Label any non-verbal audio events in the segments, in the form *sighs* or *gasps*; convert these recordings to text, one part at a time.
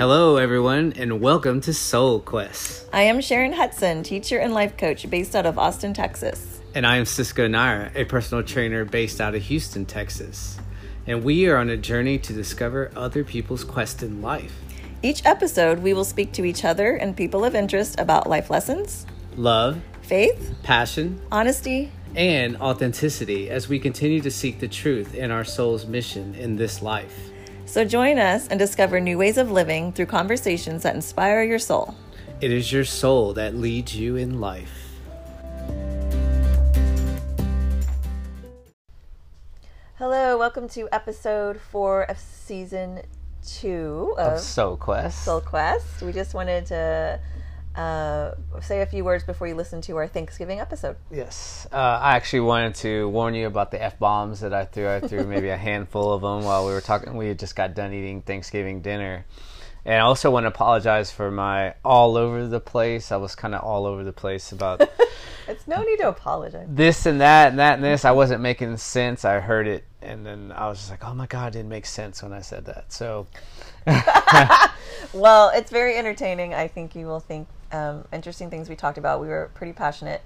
Hello, everyone, and welcome to Soul Quest. I am Sharon Hudson, teacher and life coach based out of Austin, Texas. And I am Cisco Nira, a personal trainer based out of Houston, Texas. And we are on a journey to discover other people's quest in life. Each episode, we will speak to each other and people of interest about life lessons, Love, faith, passion, honesty, and authenticity as we continue to seek the truth in our soul's mission in this life. So join us and discover new ways of living through conversations that inspire your soul. It is your soul that leads you in life. Hello, welcome to episode four of season two of, Of Soul Quest. Soul Quest. We just wanted to uh, say a few words before you listen to our Thanksgiving episode. Yes, uh, I actually wanted to warn you about the f bombs that I threw. I threw maybe a *laughs* handful of them while we were talking. We had just got done eating Thanksgiving dinner, and I also want to apologize for my all over the place. I was kind of all over the place about *laughs* It's no need to apologize. this and that and that and this. I wasn't making sense. I heard it, and then I was just like, "Oh my god, it didn't make sense when I said that." So *laughs* Well, it's very entertaining. I think you will think um, interesting things we talked about. We were pretty passionate,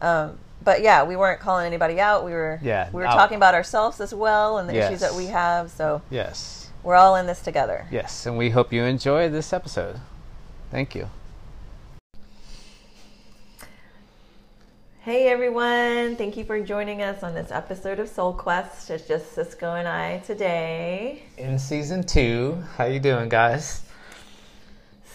um, but yeah, we weren't calling anybody out. We were Yeah, we were out. talking about ourselves as well and the issues that we have. So yes, we're all in this together. yes, and we hope you enjoy this episode. Thank you. Hey everyone! Thank you for joining us on this episode of Soul Quest. It's just Cisco and I today. In season two, how you doing, guys?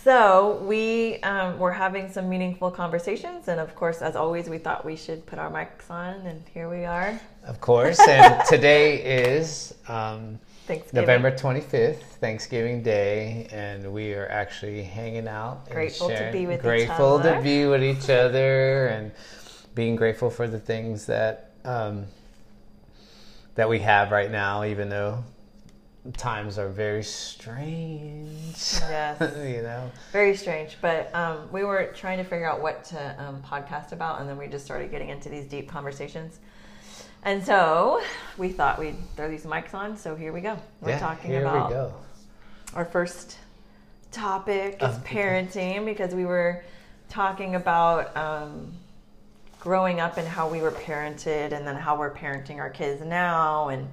So we um, were having some meaningful conversations, and of course, as always, we thought we should put our mics on, and here we are. Of course, and *laughs* today is um, November 25th, Thanksgiving Day, and we are actually hanging out. Grateful to be with each other. Grateful to be with each other and being grateful for the things that um, that we have right now, even though times are very strange. Yes. *laughs* you know. Very strange, but um, we were trying to figure out what to um, podcast about, and then we just started getting into these deep conversations. And so we thought we'd throw these mics on. So here we go. We're yeah, talking here about we go. our first topic is Of- parenting because we were talking about um, growing up and how we were parented, and then how we're parenting our kids now, and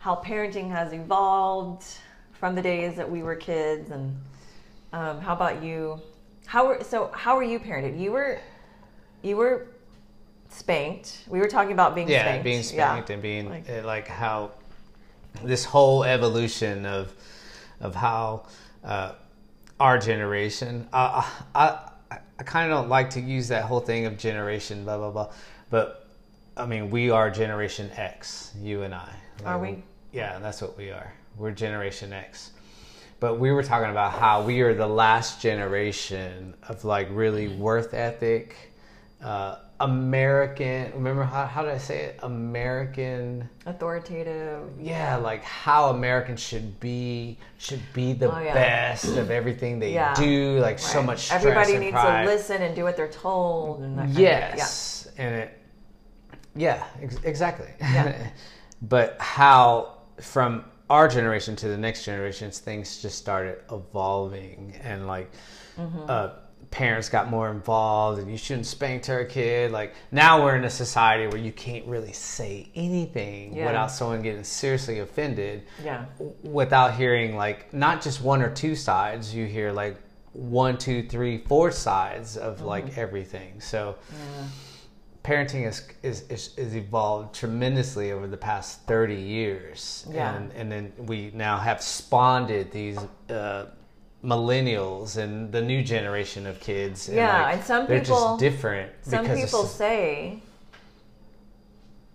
how parenting has evolved from the days that we were kids. And um, how about you? How were so? How were you parented? You were you were spanked. We were talking about being yeah, spanked. being Yeah. spanked and being Like- like, like how this whole evolution of of how uh, our generation. Uh, I I, I kind of don't like to use that whole thing of generation, blah blah blah, but I mean we are Generation X, you and I. Are we? Yeah, that's what we are. We're Generation X. But we were talking about how we are the last generation of like really worth ethic, uh, American. Remember how how did I say it? American. Authoritative. Yeah, like how Americans should be should be the Oh, yeah. best of everything they Yeah. do. Like so much. Everybody needs pride. to listen and do what they're told. And that kind of thing. Yes, and it, yeah, ex- exactly. Yeah. *laughs* but how from our generation to the next generations, things just started evolving, and like Mm-hmm. uh, parents got more involved, and you shouldn't spank to a kid. Like now we're in a society where you can't really say anything Yeah. without someone getting seriously offended Yeah. without hearing like not just one or two sides you hear like one two three four sides of Mm-hmm. like everything so parenting is, is is is evolved tremendously over the past 30 years Yeah. and and then we now have spawned these uh millennials and the new generation of kids and, Yeah, like, and some they're people- just different Some people say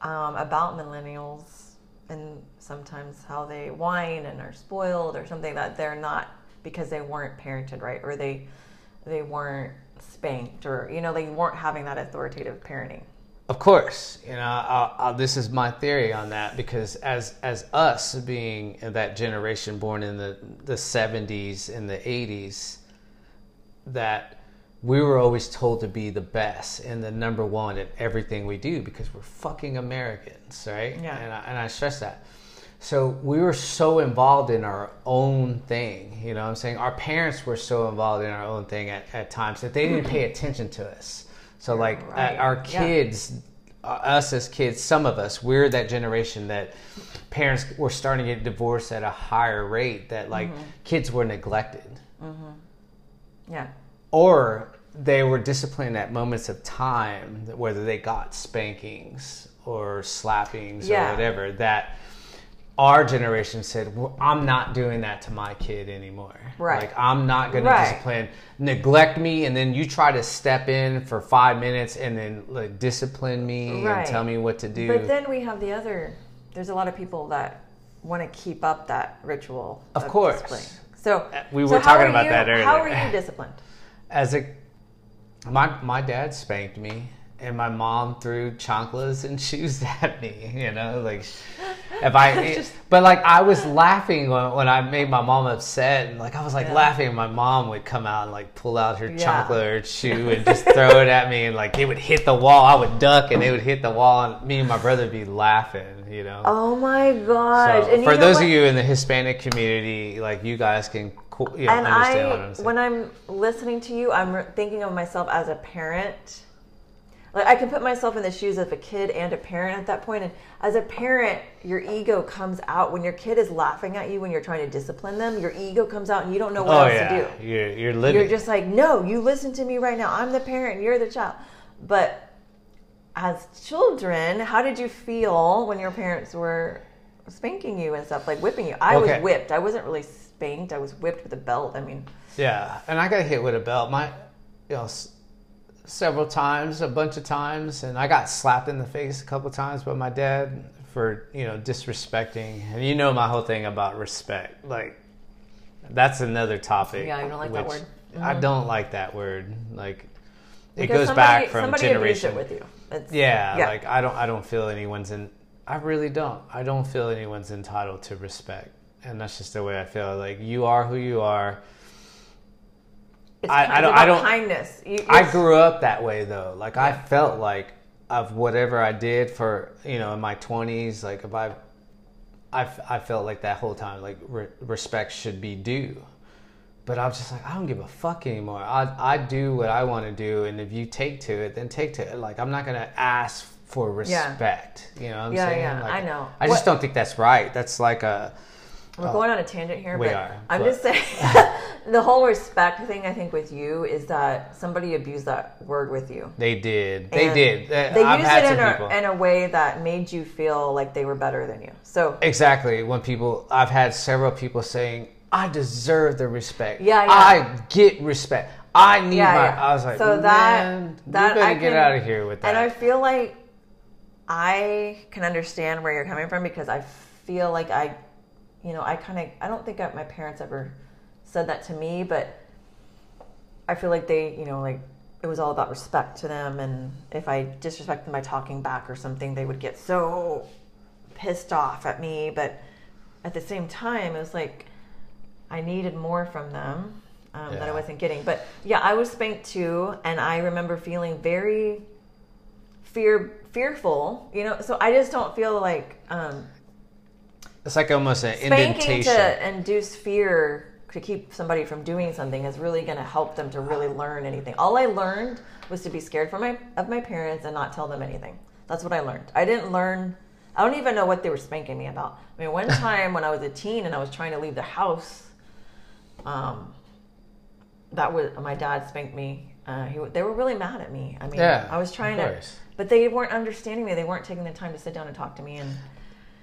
um, about millennials and sometimes how they whine and are spoiled or something that they're not because they weren't parented right or they they weren't spanked or you know they weren't having that authoritative parenting. Of course, you know i i this is my theory on that because as as us being that generation born in the the seventies and the eighties, that we were always told to be the best and the number one at everything we do because we're fucking Americans, right? Yeah. And I, and I stress that. So we were so involved in our own thing you know what i'm saying our parents were so involved in our own thing at, at times that they didn't pay *clears throat* attention to us so like uh, Right. our kids uh, us as kids some of us we're that generation that parents were starting to get divorced at a higher rate that like Mm-hmm. kids were neglected Yeah. or they were disciplined at moments of time, whether they got spankings or slappings Yeah. or whatever, that our generation said, well, I'm not doing that to my kid anymore. Right. Like, I'm not going to discipline, neglect me, and then you try to step in for five minutes and then like, discipline me Right. and tell me what to do. But then we have the other. There's a lot of people that want to keep up that ritual. Of course. discipline. So uh, we were how talking about you- that earlier. How are you disciplined? *laughs* as a my my dad spanked me and my mom threw chanclas and *laughs* shoes at me you know like if i *laughs* but like i was laughing when, when i made my mom upset and like i was like Yeah. laughing and my mom would come out and like pull out her Yeah. chancla or shoe and just *laughs* throw it at me and like it would hit the wall i would duck and it would hit the wall and me and my brother would be laughing you know Oh my gosh! so for those what? of you in the hispanic community like you guys can you know, and understand what I, i'm saying when I'm listening to you, I'm thinking of myself as a parent. Like I can put myself in the shoes of a kid and a parent at that point. And as a parent, your ego comes out when your kid is laughing at you when you're trying to discipline them. Your ego comes out, and you don't know what oh else yeah to do. you're, you're living You're just like, no, you listen to me right now. I'm the parent, you're the child. But as children, how did you feel when your parents were spanking you and stuff, like whipping you? I Okay. was whipped. I wasn't really spanked. I was whipped with a belt. I mean, Yeah, and I got hit with a belt. My, you know, several times, a bunch of times, and I got slapped in the face a couple times by my dad for you know disrespecting. And you know my whole thing about respect. Like, that's another topic. Yeah, you don't like that word. Mm-hmm. I don't like that word. Like, it because goes somebody, back from generation. it with you. It's, Yeah, Yeah. like I don't I don't feel anyone's in I really don't. I don't feel anyone's entitled to respect. And that's just the way I feel. Like you are who you are. It's I- I don't- I don't- kindness. You, I grew up that way though. Like I felt like of whatever I did for, you know, in my 20s, like if I, I, I felt like that whole time like re- respect should be due. But I was just like I don't give a fuck anymore. I I do what I want to do and if you take to it, then take to it. Like I'm not going to ask for respect. Yeah. you know what I'm Yeah, saying? yeah, Like, I know. I just What- don't think that's right. That's like a We're oh. going on a tangent here, Oh. we but are, I'm but- just saying *laughs* the whole respect thing. I think with you is that somebody abused that word with you. they did. They And did. They I've used it in a, in a way that made you feel like they were better than you. So Exactly. When people, I've had several people saying, "I deserve the respect. Yeah, yeah. I get respect. I need yeah, my." yeah. I was like, so that "Man, that I get out of here with that." And I feel like I can understand where you're coming from because I feel like I, you know, I kind of I don't think I, my parents ever said that to me, but I feel like they, you know, like it was all about respect to them, and if I disrespect them by talking back or something, they would get so pissed off at me. But at the same time, it was like I needed more from them um, that I wasn't getting. But yeah, I was spanked too, and I remember feeling very fear fearful. You know, so I just don't feel like um, it's like almost an indentation. spanking indentation. to induce fear to keep somebody from doing something is really going to help them to really learn anything. All I learned was to be scared for my of my parents and not tell them anything. That's what I learned. I didn't learn. I don't even know what they were spanking me about. I mean, one *laughs* time when I was a teen and I was trying to leave the house, um, that was my dad spanked me. Uh, he, they were really mad at me. I mean, Yeah, I was trying to, but they weren't understanding me. They weren't taking the time to sit down and talk to me. And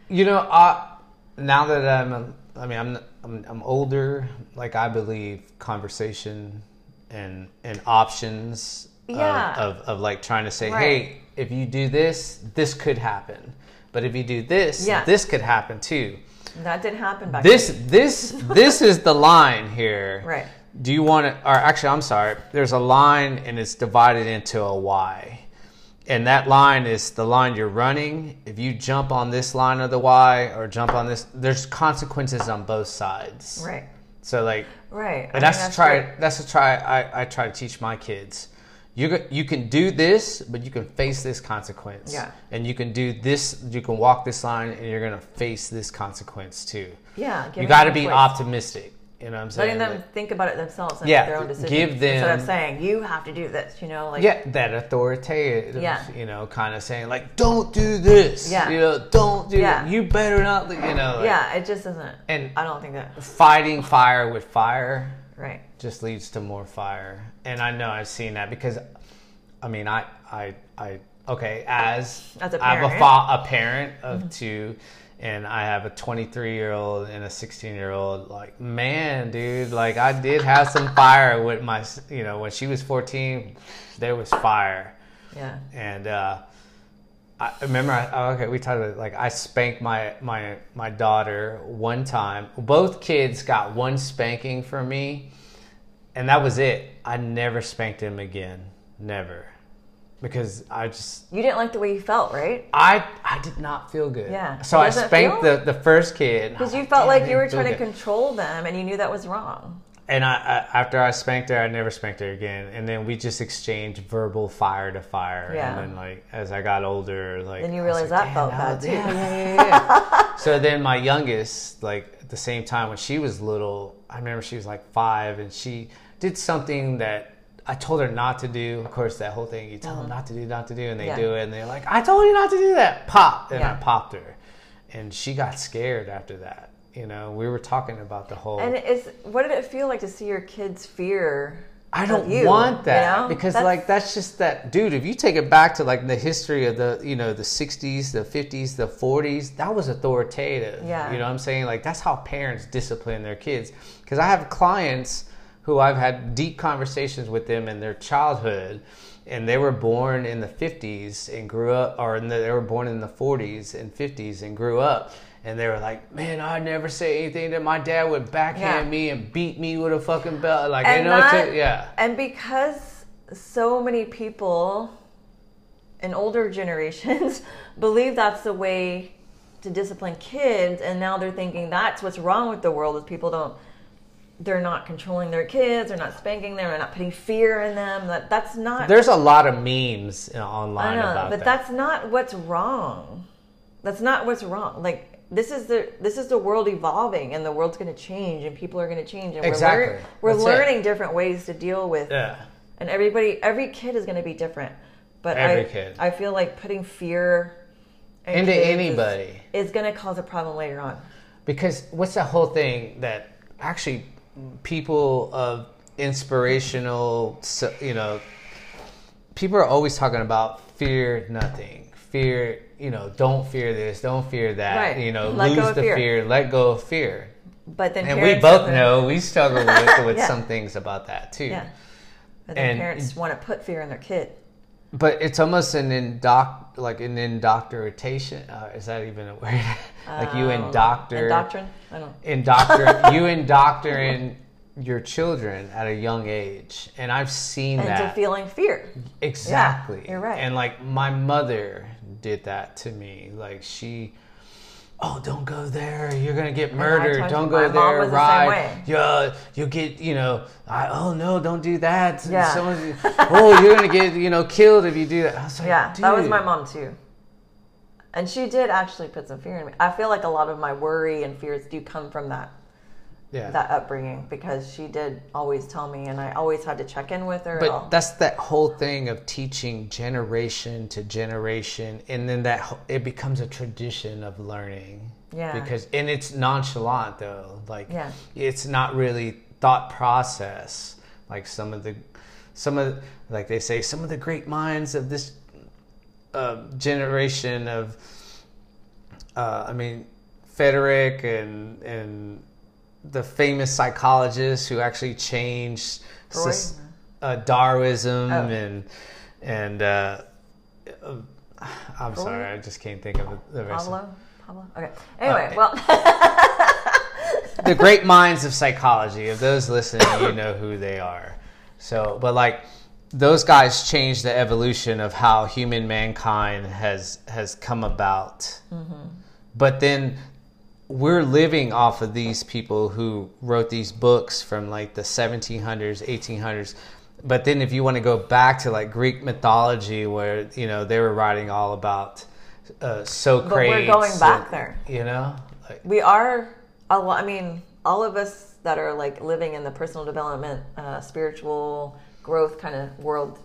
You know, I, now that I'm, I mean, I'm, I'm, I'm older. Like I believe conversation and and options of- Yeah. of, of, like trying to say, Right. hey, if you do this, this could happen. But if you do this, Yeah. this could happen too. that didn't happen back This then. this *laughs* this is the line here. Right. Do you want to? Or actually, I'm sorry. There's a line, and it's divided into a Y, and that line is the line you're running. If you jump on this line of the Y or jump on this, there's consequences on both sides. Right. So like, Right. I mean, and that's, to try. true. That's to try. I, I try to teach my kids. you you can do this, but you can face this consequence. Yeah. And you can do this. You can walk this line, and you're gonna face this consequence too. Yeah. you got to be choice. optimistic. You know what I'm saying? Letting them Like- think about it themselves and Yeah, make their own decisions. give instead them- of saying you have to do this. You know, like yeah, that authoritative, Yeah. you know, kind of saying like, "Don't do this," Yeah. you know, "Don't do Yeah. that. You better not," you know, like, yeah, it just isn't. And- I don't think that fighting fire with fire right. just leads to more fire. And I know I've seen that because, I mean, I, I, I, okay, as, As a I have a, parent. fa- a parent of mm-hmm. two, and I have a 23 year old and a 16 year old. Like, man, dude, like I did have some fire with my, you know, when she was 14, there was fire. Yeah. And, uh, I remember. I, oh, okay, we talked about like I spanked my my my daughter one time. Both kids got one spanking from me, and that was it. I never spanked him again. Never, because I just You didn't like the way you felt, right? I I did not feel good. Yeah. So I spanked feel? the the first kid Because you felt like you were trying to control them, and you knew that was wrong. And I, I after I spanked her, I never spanked her again. And then we just exchanged verbal fire to fire. Yeah. And then like as I got older, like Then you realize like, that felt bad, too." Yeah, yeah, yeah, yeah. *laughs* so then my youngest, like at the same time when she was little, I remember she was like five, and she did something that. I told her not to do. Of course, that whole thing you tell them not to do, not to do, and they Mm-hmm. Yeah. do it, and they're like, "I told you not to do that." Pop, and Yeah. I popped her, and she got scared after that. You know, we were talking about the whole. And it's what did it feel like to see your kids fear? I don't you, want that you know? because That's- like that's just that dude. If you take it back to like the history of the you know the '60s, the '50s, the '40s, that was authoritative. Yeah. you know what I'm saying? Like that's how parents discipline their kids. Because I have clients who I've had deep conversations with them in their childhood, and they were born in the '50s and grew up, or the, they were born in the '40s and '50s and grew up. And they were like, "Man, I never say anything that my dad would backhand Yeah. me and beat me with a fucking belt." Like, and you know, that- a- yeah. And because so many people in older generations *laughs* believe that's the way to discipline kids, and now they're thinking that's what's wrong with the world is people don't. They're not controlling their kids. They're not spanking them. They're not putting fear in them. That that's not. There's a lot of memes uh, I online know, about but that. that's not what's wrong. That's not what's wrong. Like this is the this is the world evolving, and the world's going to change, and people are going to change, and Exactly. we're lear- we're That's it. learning different ways to deal with. yeah. And everybody, every kid is going to be different. But Every I, kid. I feel like putting fear in Into kids is- anybody. is, going to cause a problem later on. Because what's the whole thing that actually people of inspirational, you know, people are always talking about fear nothing. Fear, you know, don't fear this, don't fear that. Right. You know, Let lose the fear. fear. let go of fear. But then And we both know we struggle with, with *laughs* Yeah. some things about that too. Yeah. But then And- parents want to put fear in their kid. But it's almost an indoc like an indoctrination. Uh, is that even a word? *laughs* like you Um, indoctor, Indoctrin? I don't know. indoctrin, *laughs* you indoctrinate your children at a young age, and I've seen Into that feeling fear. exactly. you're right. And like my mother did that to me. Like she. Oh, don't go there! You're gonna get murdered. Don't you, go there. the Ride. way. Yeah, you'll get. You know. I, oh no! Don't do that. Yeah. Oh, you're gonna get. You know, killed if you do that. Like, Yeah, that was my mom too. And she did actually put some fear in me. I feel like a lot of my worry and fears do come from that Yeah. that upbringing because she did always tell me, and I always had to check in with her. but that's that whole thing of teaching generation to generation, and then that it becomes a tradition of learning. Yeah. Because and it's nonchalant though, like Yeah. it's not really thought process. Like some of the, some of like they say, some of the great minds of this uh, generation of, uh, I mean, Frederick and and the famous psychologists who actually changed soc- uh, Darwinism Oh. and and uh, I'm sorry, I just can't think of the rest. Pablo, Pablo. Okay. Anyway, Uh, well, *laughs* the great minds of psychology. Of those listening, you know who they are. So, but like those guys changed the evolution of how human mankind has has come about. But then we're living off of these people who wrote these books from like the 1700s, 1800s. but then if you want to go back to like Greek mythology, where you know they were writing all about uh, Socrates, But we're going back and, there. You know, like, we are i mean all of us that are like living in the personal development uh, spiritual growth kind of world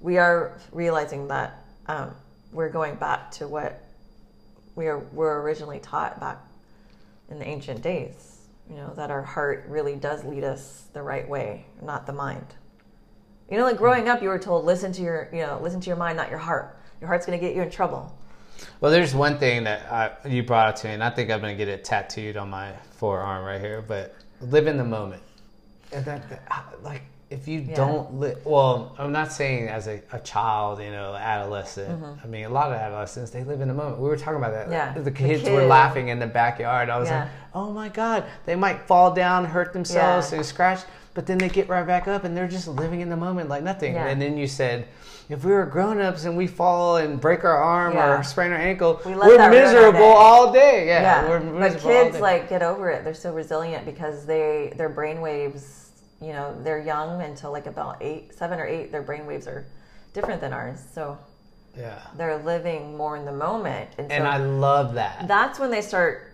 we are realizing that um, we're going back to what we are were originally taught back in the ancient days you know that our heart really does lead us the right way not the mind. You know like growing up you were told listen to your you know listen to your mind not your heart. Your heart's going to get you in trouble. Well, there's one thing that I, you brought up to me, and I think I'm gonna get it tattooed on my forearm right here. But live in the moment, and that, that- like if you Yeah. don't live, well, I'm not saying as a, a child, you know, adolescent. I mean, a lot of adolescents they live in the moment. We were talking about that. Mm-hmm. Yeah. the The kids were laughing in the backyard. I was Yeah. like, oh my god, they might fall down, hurt themselves, Yeah. and scratch, but then they get right back up, and they're just living in the moment like nothing. Yeah. And then you said. If we were grown-ups and we fall and break our arm Yeah. or sprain our ankle, We let we're that ruin our miserable day. all day. Yeah, yeah, we're but miserable all kids day. like get over it. They're so resilient because they their brain waves. You know, they're young until like about eight, seven or eight. Their brain waves are different than ours, so yeah, they're living more in the moment. And, and so I love that. that's when they start.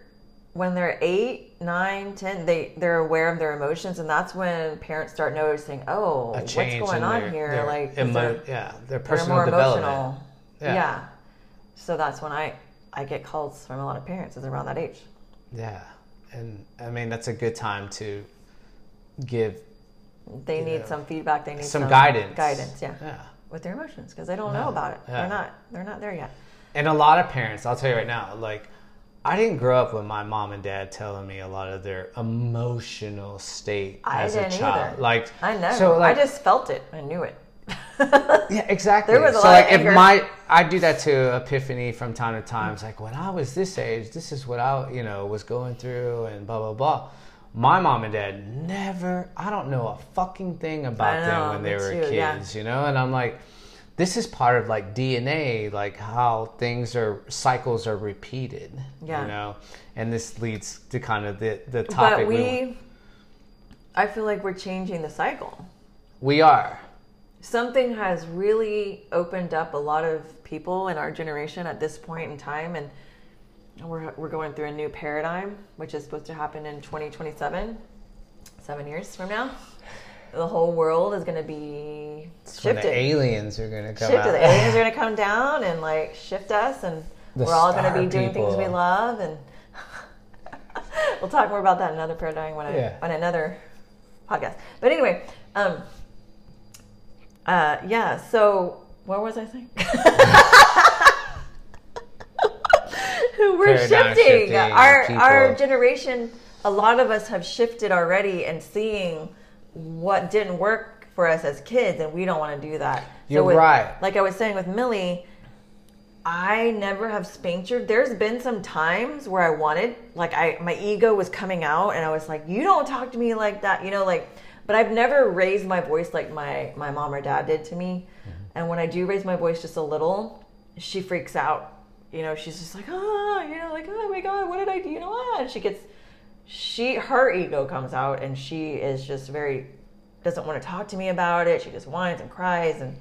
When they're eight, nine, ten, they they're aware of their emotions, and that's when parents start noticing, oh, what's going on their, here? their like, emo- yeah, their they're more development. emotional. Yeah. yeah. So that's when I I get calls from a lot of parents is around that age. Yeah, and I mean that's a good time to give They need know, some feedback. They need some, some, guidance. Guidance, yeah, yeah. with their emotions because they don't Yeah, know about it. yeah. They're not. They're not there yet. And a lot of parents, I'll tell you right now, like I didn't grow up with my mom and dad telling me a lot of their emotional state I as a child. either. Like I know. So like, I just felt it. I knew it. *laughs* Yeah, exactly. There was a so lot like of if anger. my I do that to Epiphany from time to time. It's like when I was this age, this is what I you know was going through and blah blah blah. My mom and dad never I don't know a fucking thing about I them when they were too, yeah. kids, you know? And I'm like this is part of like DNA, like how things are cycles are repeated. Yeah. You know? And this leads to kind of the the topic But we, we, I feel like we're changing the cycle. we are. Something has really opened up a lot of people in our generation at this point in time, and we're we're going through a new paradigm, which is supposed to happen in 2027, seven years from now. The whole world is going to be the shifted. aliens are gonna come shifted. out. The aliens are going to come down and like shift us, and The we're all going to be doing things we love. And *laughs* we'll talk more about that in another paradigm when I Yeah. on another podcast. But anyway, um, uh, yeah. So what was I saying? *laughs* We're shifting. shifting, Our our generation. A lot of us have shifted already and seeing what didn't work for us as kids, and we don't want to do that. You're with- right. Like I was saying with Millie, I never have spanked her. There's been some times where I wanted, like I my ego was coming out and I was like, You don't talk to me like that, you know, like but I've never raised my voice like my my mom or dad did to me. Mm-hmm. And when I do raise my voice just a little, she freaks out. You know, she's just like, ah, you know, like, oh my god, what did I do? You know what? And she gets she her ego comes out and she is just very doesn't want to talk to me about it. She just whines and cries and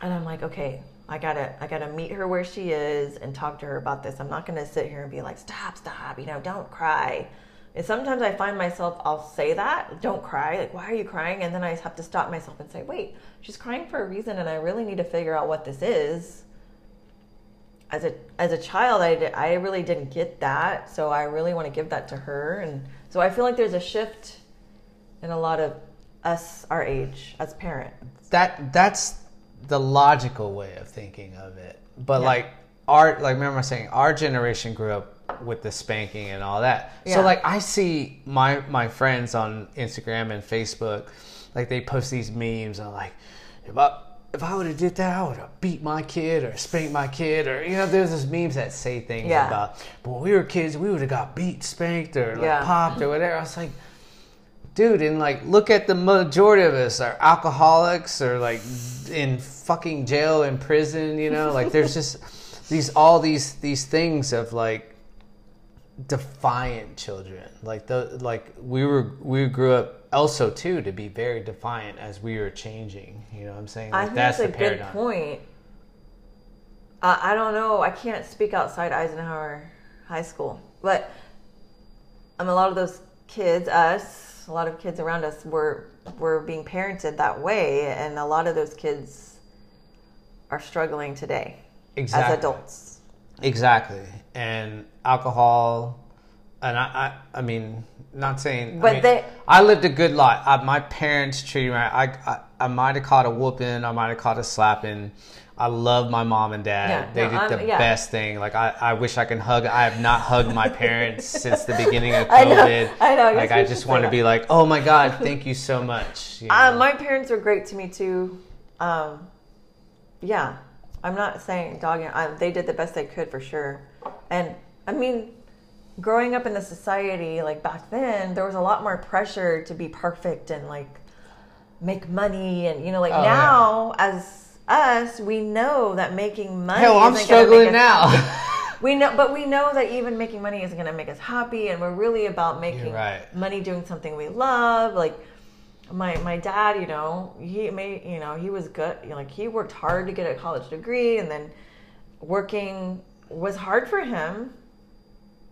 and I'm like, okay, I gotta, I gotta meet her where she is and talk to her about this. I'm not gonna sit here and be like, stop, stop, you know, don't cry. And sometimes I find myself, I'll say that, don't cry. Like, why are you crying? And then I have to stop myself and say, wait, she's crying for a reason, and I really need to figure out what this is. As a as a child, I di- I really didn't get that, so I really want to give that to her, and so I feel like there's a shift in a lot of us our age as parents. that that's the logical way of thinking of it. But Yeah. like our like remember I was saying our generation grew up with the spanking and all that. Yeah. So like I see my my friends on Instagram and Facebook, like they post these memes and like if I if I would have did that, I would have beat my kid or spanked my kid or you know, there's these memes that say things Yeah. about but when we were kids we would have got beat, spanked or like Yeah. popped or whatever. I was like dude and like look at the majority of us are alcoholics or like in fucking jail in prison you know like there's just *laughs* these all these these things of like defiant children like the like we were we grew up also too to be very defiant as we are changing. You know what I'm saying? I think that's that's a the good paradigm. point. Uh, I don't know. I can't speak outside Eisenhower High School, but um, a lot of those kids, us, a lot of kids around us were were being parented that way, and a lot of those kids are struggling today Exactly. as adults. Exactly. And alcohol, and I, I, I mean, not saying. But I mean, they- I lived a good life. I, my parents treated me right. I, I, I might have caught a whooping. I might have caught a slapping. I love my mom and dad. Yeah, they no, did the yeah. best thing. Like I, I wish I can hug. I have not hugged my parents *laughs* since the beginning of I know, COVID. I know, Like I just want to be like, oh my god, *laughs* thank you so much. you Uh, my parents were great to me too. Um, yeah, I'm not saying dogging. I, they did the best they could for sure. And I mean, growing up in the society like back then, there was a lot more pressure to be perfect and like make money. And you know, like Oh, now as us, we know that making money. Hell, I'm isn't gonna make struggling now. *laughs* We know, but we know that even making money isn't going to make us happy, and we're really about making right. money doing something we love. Like my my dad, you know, he made you know he was good. You know, like he worked hard to get a college degree, and then working was hard for him.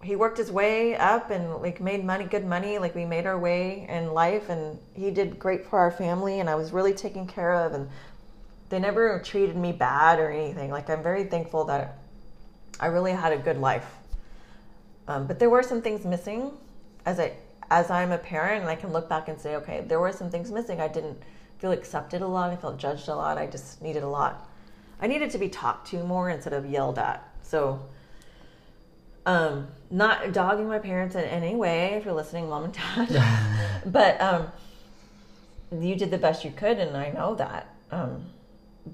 He worked his way up and like made money, good money. Like we made our way in life, and he did great for our family. And I was really taken care of, and they never treated me bad or anything. Like I'm very thankful that I really had a good life. Um, but there were some things missing as I as I'm a parent and I can look back and say, okay, there were some things missing. I didn't feel accepted a lot. I felt judged a lot. I just needed a lot. I needed to be talked to more instead of yelled at. So um not dogging my parents in any way if you're listening, mom and dad. *laughs* *laughs* but um you did the best you could and I know that. Um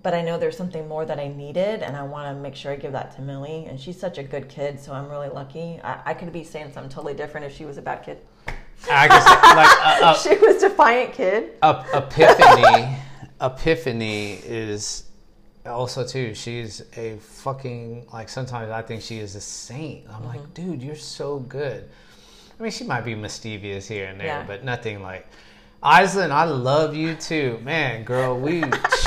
but I know there's something more that I needed, and I want to make sure I give that to Millie. And she's such a good kid, so I'm really lucky. I, I could be saying something totally different if she was a bad kid. I guess like *laughs* a, a, she was defiant kid. Ep- epiphany epiphany is also too she's a fucking like sometimes i think she is a saint i'm Mm-hmm. like dude you're so good i mean she might be mischievous here and there Yeah. but nothing like Islin, i love you too man girl we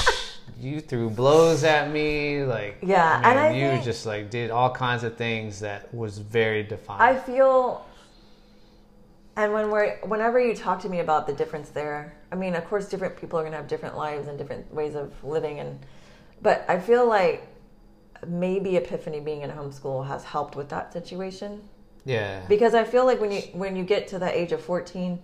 *laughs* you threw blows at me like Yeah, man, and I you think- just like did all kinds of things that was very defined. I feel, and when we're whenever you talk to me about the difference there, I mean, of course, different people are gonna have different lives and different ways of living, and but I feel like maybe Epiphany being in homeschool has helped with that situation. yeah. Because i feel like when you when you get to the age of 14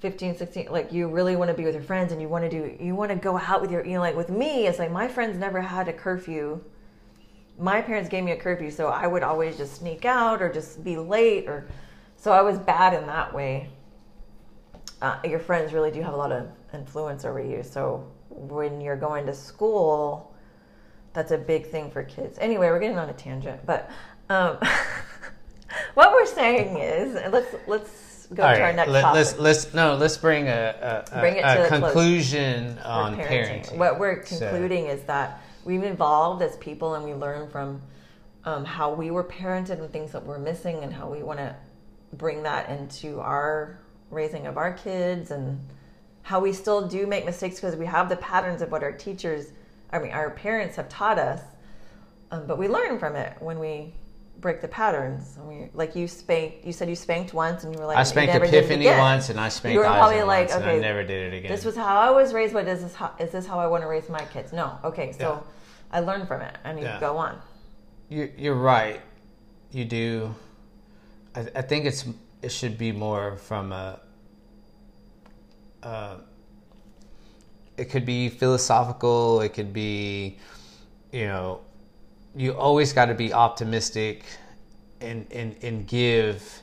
15 16 like you really want to be with your friends and you want to do you want to go out with your you know like with me it's like my friends never had a curfew. My parents gave me a curfew so i would always just sneak out or just be late or so i was bad in that way. Uh, your friends really do have a lot of influence over you so when you're going to school that's a big thing for kids. Anyway we're getting on a tangent but um, *laughs* what we're saying is let's let's go all to our next let, topic. let's let's no let's bring a, a, a, Bring it a to a conclusion on parenting. What we're So- concluding is that we've evolved as people and we learn from um, how we were parented and things that we're missing and how we want to bring that into our raising of our kids and how we still do make mistakes because we have the patterns of what our teachers, I mean, our parents have taught us, um, but we learn from it when we break the patterns. And we, like you spanked, you said you spanked once and you were like, I spanked never did it Epiphany again." once, and I spanked You were probably like, and I okay, never did it again. This was how I was raised, but is this how, is this how I want to raise my kids? No. Okay, so Yeah. I learned from it and you Yeah. go on. You're, you're right. You do. I, I think it's it should be more from a. Uh, it could be philosophical. It could be, you know, you always got to be optimistic, and and and give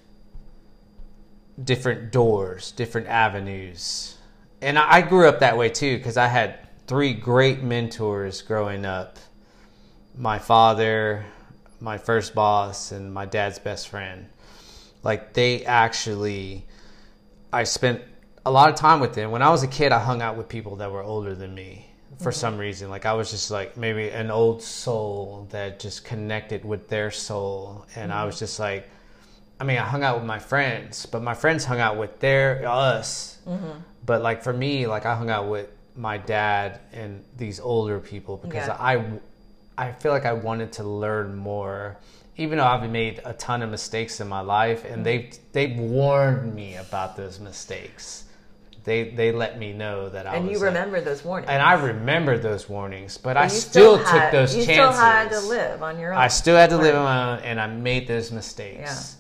different doors, different avenues. And I, grew up that way too because I had three great mentors growing up my father, my first boss, and my dad's best friend. Like they actually, I spent a lot of time with them. When I was a kid, I hung out with people that were older than me for mm-hmm. some reason. Like I was just like maybe an old soul that just connected with their soul, and I mm-hmm. was just like, I mean, I hung out with my friends, but my friends hung out with their us. Mm-hmm. But like for me, like I hung out with my dad and these older people because Yeah. I, I feel like I wanted to learn more. Even though I've made a ton of mistakes in my life, and mm-hmm. they've they've warned me about those mistakes. They they let me know that I And was you like- remember those warnings. and I remember those warnings, but I You still, took those you chances. You still had to live on your own. I still had to live on my own, and I made those mistakes.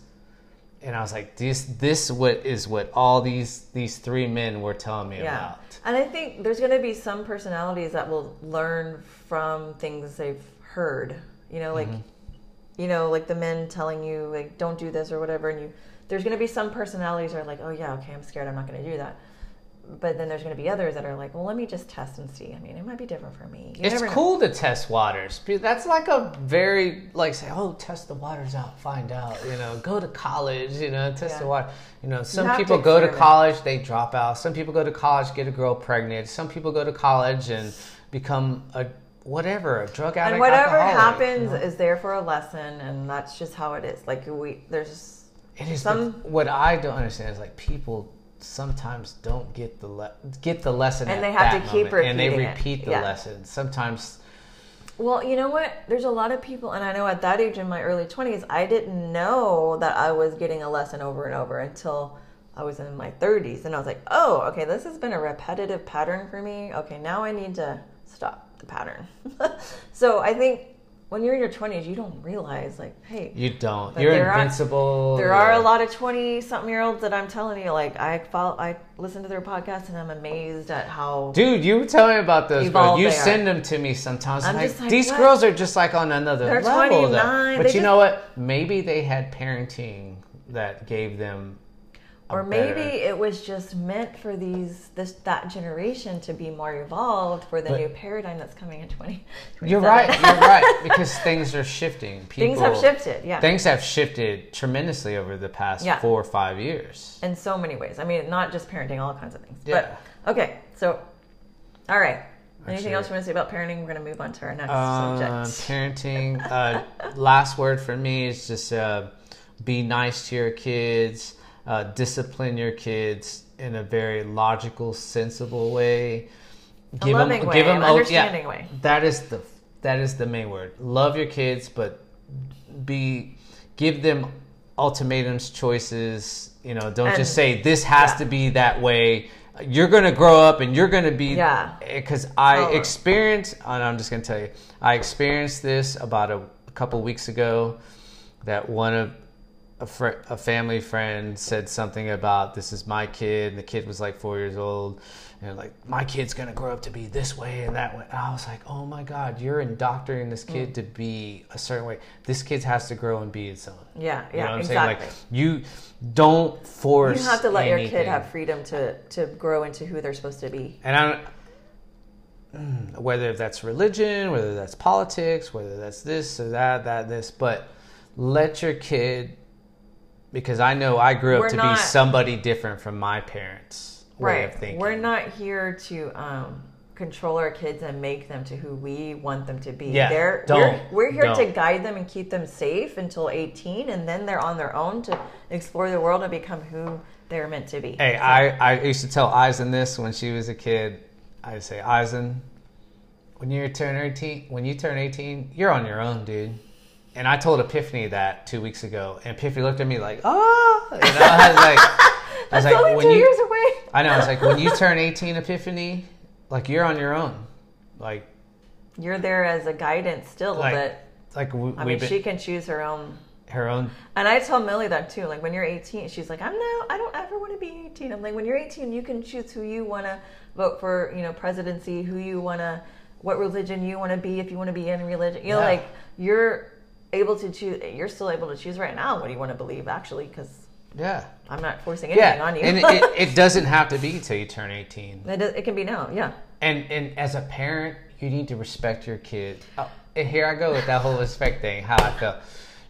Yeah. And I was like, this this what is what all these these three men were telling me Yeah. about. And I think there's going to be some personalities that will learn from things they've heard. You know, like, Mm-hmm. you know, like the men telling you, like, don't do this or whatever. And you, there's going to be some personalities that are like, oh, yeah, okay, I'm scared. I'm not going to do that. But then there's going to be others that are like, well, let me just test and see. I mean, it might be different for me. You It's cool to test waters. That's like a very like say, oh, test the waters out, find out. You know, go to college. You know, test Yeah. the water. You know, some to people go to college, they drop out. Some people go to college, get a girl pregnant. Some people go to college and become a whatever, a drug addict. And whatever happens you know? is there for a lesson, and that's just how it is. Like, we, there's, It is Some- but what I don't understand is like people sometimes don't get the le- get the lesson And they have to keep moment, and they repeating it. repeat the Yeah. lesson. Sometimes Well, you know what? There's a lot of people, and I know at that age in my early 20s, I didn't know that I was getting a lesson over and over until I was in my 30s. And I was like, oh, okay, this has been a repetitive pattern for me. Okay, now I need to stop the pattern. *laughs* so I think when you're in your 20s, you don't realize, like, hey, you don't. You're there are- invincible. there are a lot of 20 something year olds that I'm telling you, like, I follow, I listen to their podcast and I'm amazed at how. Dude, you were telling me about those girls. You they are. send them to me sometimes. I'm like, these what? girls are just like on another They're level. though. 29, But they you just- know what? Maybe they had parenting that gave them. Or maybe better- it was just meant for these this that generation to be more evolved for the But- new paradigm that's coming in 20 You're right. You're *laughs* right because things are shifting. People, things have shifted yeah Things have shifted tremendously over the past Yeah. four or five years. in so many ways i mean not just parenting all kinds of things Yeah. but okay so all right anything Actually- else you want to say about parenting we're going to move on to our next Uh, subject parenting. *laughs* Uh, last word for me is just uh, be nice to your kids. Uh, discipline your kids in a very logical, sensible way. A loving way, an oh, understanding way. That is the that is the main word. Love your kids, but be give them ultimatums, choices. You know, don't And- just say this has yeah. to be that way. You're gonna grow up and you're gonna be Yeah. because I Follow. experienced, and I'm just gonna tell you, I experienced this about a, a couple weeks ago. That one of a, fr- a family friend said something about this is my kid, and the kid was like four years old, and like my kid's gonna grow up to be this way and that way. And I was like, oh my god, you're indoctrinating this Mm. kid to be a certain way. This kid has to grow and be its own. yeah You know yeah what I'm exactly saying? Like you don't force. you have to let your kid have freedom to to grow into who they're supposed to be And I don't, mm, whether that's religion, whether that's politics, whether that's this or that, that, this, but let your kid, because I know I grew up We're to not- be somebody different from my parents' way of thinking. We're not here to um, control our kids and make them to who we want them to be. Yeah, They're, don't, we're, we're here to don't. guide them and keep them safe until 18, and then they're on their own to explore the world and become who they're meant to be. Hey, I, I used to tell Eisen this when she was a kid. I'd say, Eisen, when you turn 18, when you turn 18, you're on your own, dude. And I told Epiphany that two weeks ago, and Epiphany looked at me like, "Oh," and I was like, *laughs* I was like, only when two you, years away. I know. It's like when you *laughs* turn 18, Epiphany, like you're on your own. Like, You're there as a guidance still, like, but like we, I mean, been, she can choose her own. her own. And I tell Millie that too. Like when you're 18, she's like, I'm no, I don't ever want to be 18. I'm like, when you're 18, you can choose who you want to vote for, you know, presidency, who you want to, what religion you want to be, if you want to be in religion. You know, Yeah. like you're able to choose. You're still able to choose right now what do you want to believe, actually, because Yeah, I'm not forcing anything yeah. on you. and it, it doesn't have to be till you turn 18. it, does- it can be now. Yeah. And and as a parent, you need to respect your kid. Oh, and here I go with that whole respect thing. How I felt.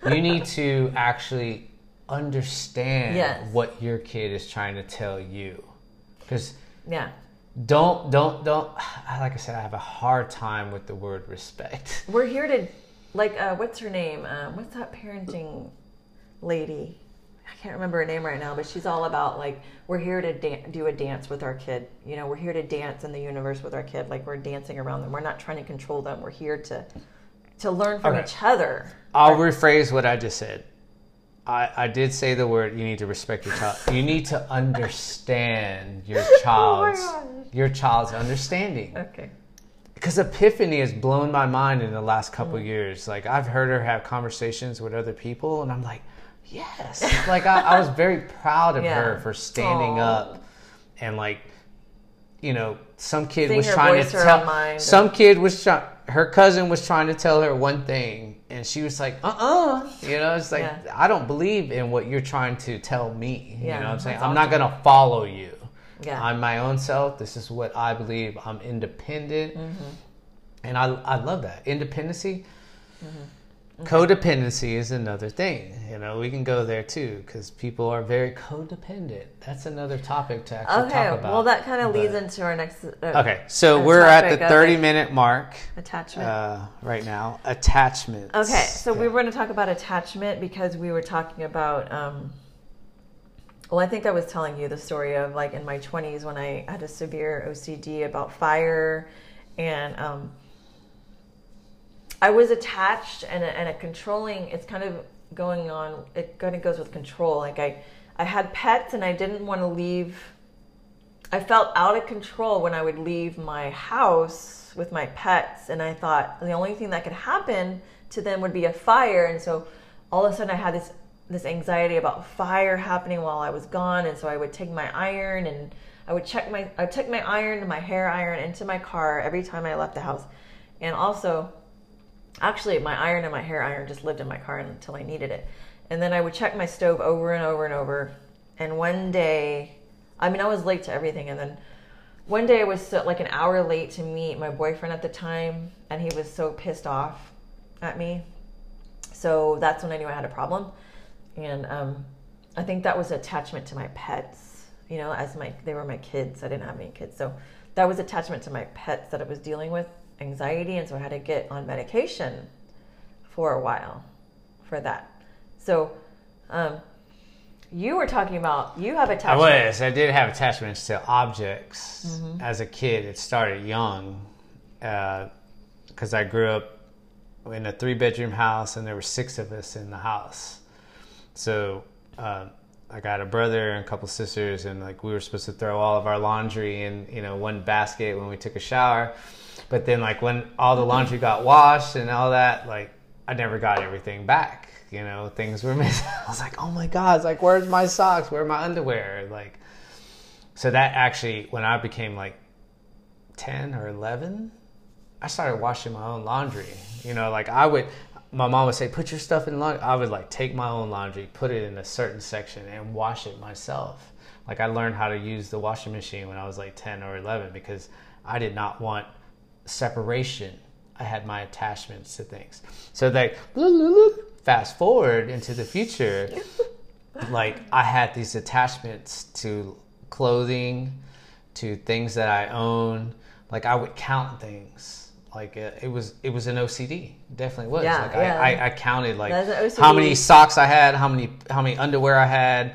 You need to actually understand Yes. what your kid is trying to tell you, because Yeah. don't don't don't. *sighs* Like I said, I have a hard time with the word respect. We're here to, like, uh, what's her name? Um, what's that parenting lady? I can't remember her name right now, but she's all about like we're here to dan- do a dance with our kid. You know, we're here to dance in the universe with our kid. Like we're dancing around them. We're not trying to control them. We're here to to learn from Okay. each other. I'll rephrase what I just said. I, I did say the word you need to respect your child. You need to understand your *laughs* child's gosh. your child's understanding. Okay. Because Epiphany has blown my mind in the last couple Mm. years. Like I've heard her have conversations with other people, and I'm like, yes. *laughs* like I, I was very proud of Yeah. her for standing Aw. up and like, you know, some kid Seeing was trying to tell some kid was trying. Her cousin was trying to tell her one thing, and she was like, "Uh, uh You know, it's like Yeah. I don't believe in what you're trying to tell me. Yeah, you know what I'm saying? I'm not gonna follow you. Yeah. I'm my own self. This is what I believe. I'm independent. Mm-hmm. And I, I love that. Independency. Mm-hmm. Codependency is another thing. You know, we can go there too because people are very codependent. That's another topic to actually Okay. talk about. Well, that kind of leads into our next. Uh, Okay, so we're at the 30 minute mark attachment. uh, right now. attachment. Okay, so we were going to talk about attachment because we were talking about. Um, well, I think I was telling you the story of like in my 20s when I had a severe OCD about fire, and um, I was attached and a, and a controlling. It's kind of going on. It kind of goes with control. Like I, I had pets and I didn't want to leave. I felt out of control when I would leave my house with my pets, and I thought the only thing that could happen to them would be a fire. And so, all of a sudden, I had this this anxiety about fire happening while I was gone, and so I would take my iron and I would check my I took my iron and my hair iron into my car every time I left the house, and also, actually, my iron and my hair iron just lived in my car until I needed it, and then I would check my stove over and over and over, and one day I mean, I was late to everything, and then one day I was so, like an hour late to meet my boyfriend at the time, and he was so pissed off at me. So that's when I knew I had a problem, and um, I think that was attachment to my pets. You know, as my they were my kids. I didn't have any kids, so that was attachment to my pets that I was dealing with anxiety, and so I had to get on medication for a while for that. So. Um, you were talking about you have attachments. I was. I did have attachments to objects Mm-hmm. as a kid. It started young because I grew up in a three bedroom house and there were six of us in the house. So uh, I got a brother and a couple sisters, and like we were supposed to throw all of our laundry in you know one basket when we took a shower. But then like when all the laundry got washed and all that, like I never got everything back. You know, things were *laughs* missing. I was like, oh my god, it's like where's my socks? Where my underwear? Like, so that actually when I became like ten or eleven, I started washing my own laundry. You know, like I would, my mom would say, put your stuff in laundry. I would like take my own laundry, put it in a certain section, and wash it myself. Like I learned how to use the washing machine when I was like 10 or 11 because I did not want separation. I had my attachments to things. So like, fast forward into the future, *laughs* like I had these attachments to clothing, to things that I own. Like I would count things. Like uh, it was, it was an OCD. Definitely was. Yeah, like yeah. I, I, I counted like how many socks I had, how many, how many underwear I had,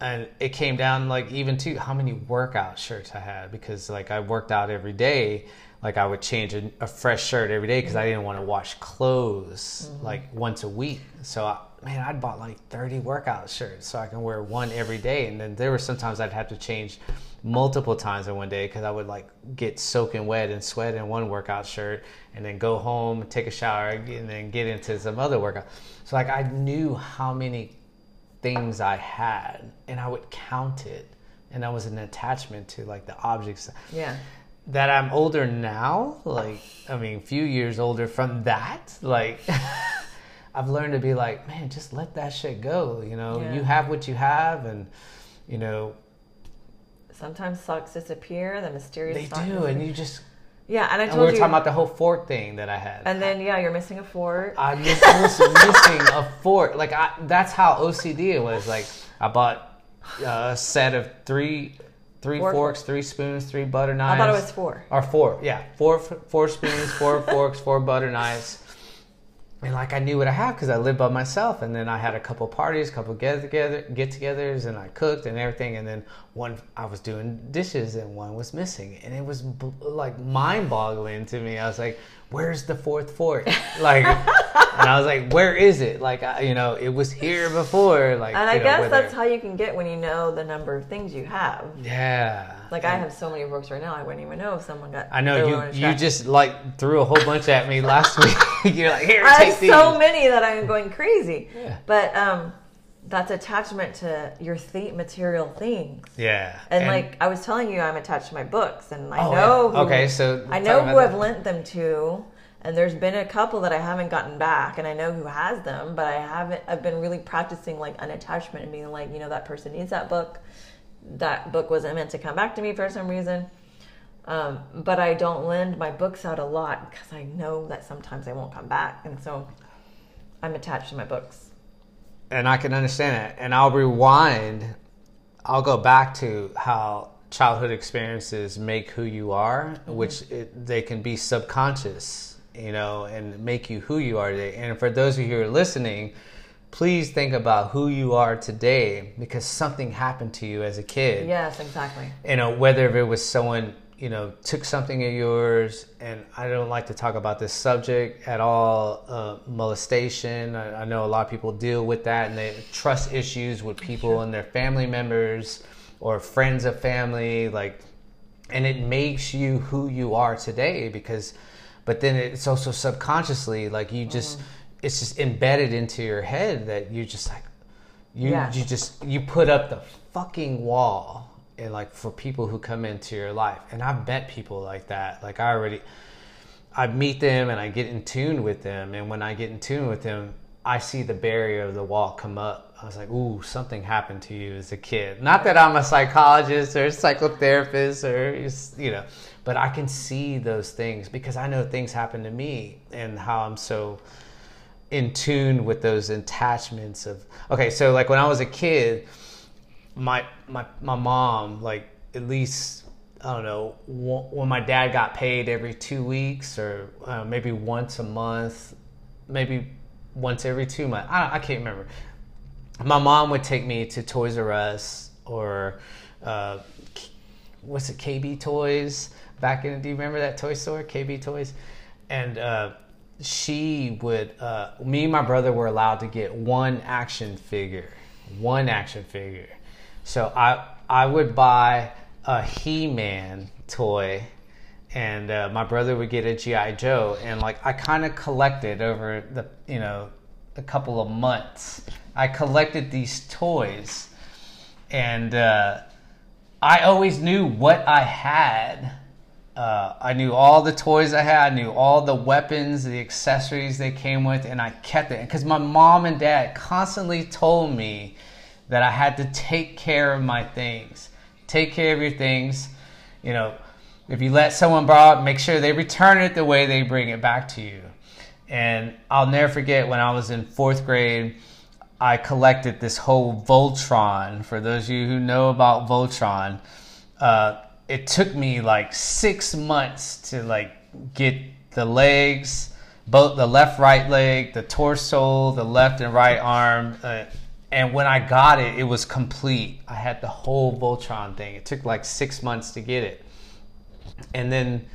and it came down like even to how many workout shirts I had because like I worked out every day. Like I would change a, a fresh shirt every day because I didn't want to wash clothes like once a week. So I, man, I'd bought like thirty workout shirts so I can wear one every day. And then there were sometimes I'd have to change multiple times in one day because I would like get soaking wet and sweat in one workout shirt and then go home, take a shower, and then get into some other workout. So like I knew how many things I had and I would count it. And that was an attachment to like the objects Yeah. that I'm older now, like I mean, a few years older from that, like *laughs* I've learned to be like, man, just let that shit go. You know, Yeah. you have what you have, and you know Sometimes socks disappear. The mysterious. they do, disappear. and you just. yeah, and I And told we were you. talking about the whole fort thing that I had. and then yeah, you're missing a fort. I miss- was *laughs* missing a fork. Like I, that's how OCD it was. Like I bought a set of three, three Four forks, three spoons, three butter knives. I thought it was four. Or four, yeah, four four spoons, four forks, four butter knives, and like I knew what I have because I lived by myself, and then I had a couple parties, couple get together, get-togethers, and I cooked and everything. And then one, I was doing dishes, and one was missing, and it was b- like mind-boggling to me. I was like, "Where's the fourth fork?" *laughs* Like, and I was like, "Where is it?" Like, I, you know, it was here before. Like, And I know, guess that's how you can get when you know the number of things you have. Yeah. Like I have so many books right now, I wouldn't even know if someone got. I know you. You just like threw a whole bunch at me last *laughs* week. *laughs* You're like, here, I have these. so many that I'm going crazy. Yeah. But um, that's attachment to your th- material things. yeah. And, like I was telling you, I'm attached to my books, and I Oh, know. yeah. Who, Okay, so I know who that. I've lent them to, and there's been a couple that I haven't gotten back, and I know who has them, but I haven't. I've been really practicing like unattachment and being like, you know, that person needs that book. That book wasn't meant to come back to me for some reason. Um, but I don't lend my books out a lot because I know that sometimes they won't come back, and so I'm attached to my books. and I can understand it. And I'll rewind. I'll go back to how childhood experiences make who you are, which it, they can be subconscious, you know, and make you who you are today. And for those of you who are listening, please think about who you are today because something happened to you as a kid. Yes, exactly. you know whether if it was someone you know took something of yours and i don't like to talk about this subject at all uh, molestation I, I know a lot of people deal with that and they trust issues with people and their family members or friends of family like and it makes you who you are today because but then it's also subconsciously like you just it's just embedded into your head that you just like you Yeah. you just you put up the fucking wall and like for people who come into your life. And i've met people like that. Like i already i meet them and i get in tune with them. And when i get in tune with them i see the barrier of the wall come up. I was like ooh something happened to you as a kid. Not that i'm a psychologist or a psychotherapist or you know but i can see those things because i know things happen to me and how i'm so in tune with those attachments of okay so like when i was a kid my my my mom like at least I don't know when my dad got paid every two weeks or uh, maybe once a month, maybe once every two months. I, I can't remember. My mom would take me to Toys R Us or uh, what's it KB Toys back in. Do you remember that toy store KB Toys? And uh, she would. Uh, me and my brother were allowed to get one action figure, one action figure. So I I would buy a He-Man toy, and uh, my brother would get a GI Joe, and like I kind of collected over the you know a couple of months. I collected these toys, and uh, I always knew what I had. Uh, I knew all the toys I had. I knew all the weapons, the accessories they came with, and I kept it because my mom and dad constantly told me that I had to take care of my things. Take care of your things. You know, if you let someone borrow it, make sure they return it the way they bring it back to you. And I'll never forget when I was in fourth grade, I collected this whole Voltron. For those of you who know about Voltron, uh, it took me like six months to like get the legs, both the left right leg, the torso, the left and right arm. Uh, and when I got it, it was complete. I had the whole Voltron thing. It took like six months to get it. And then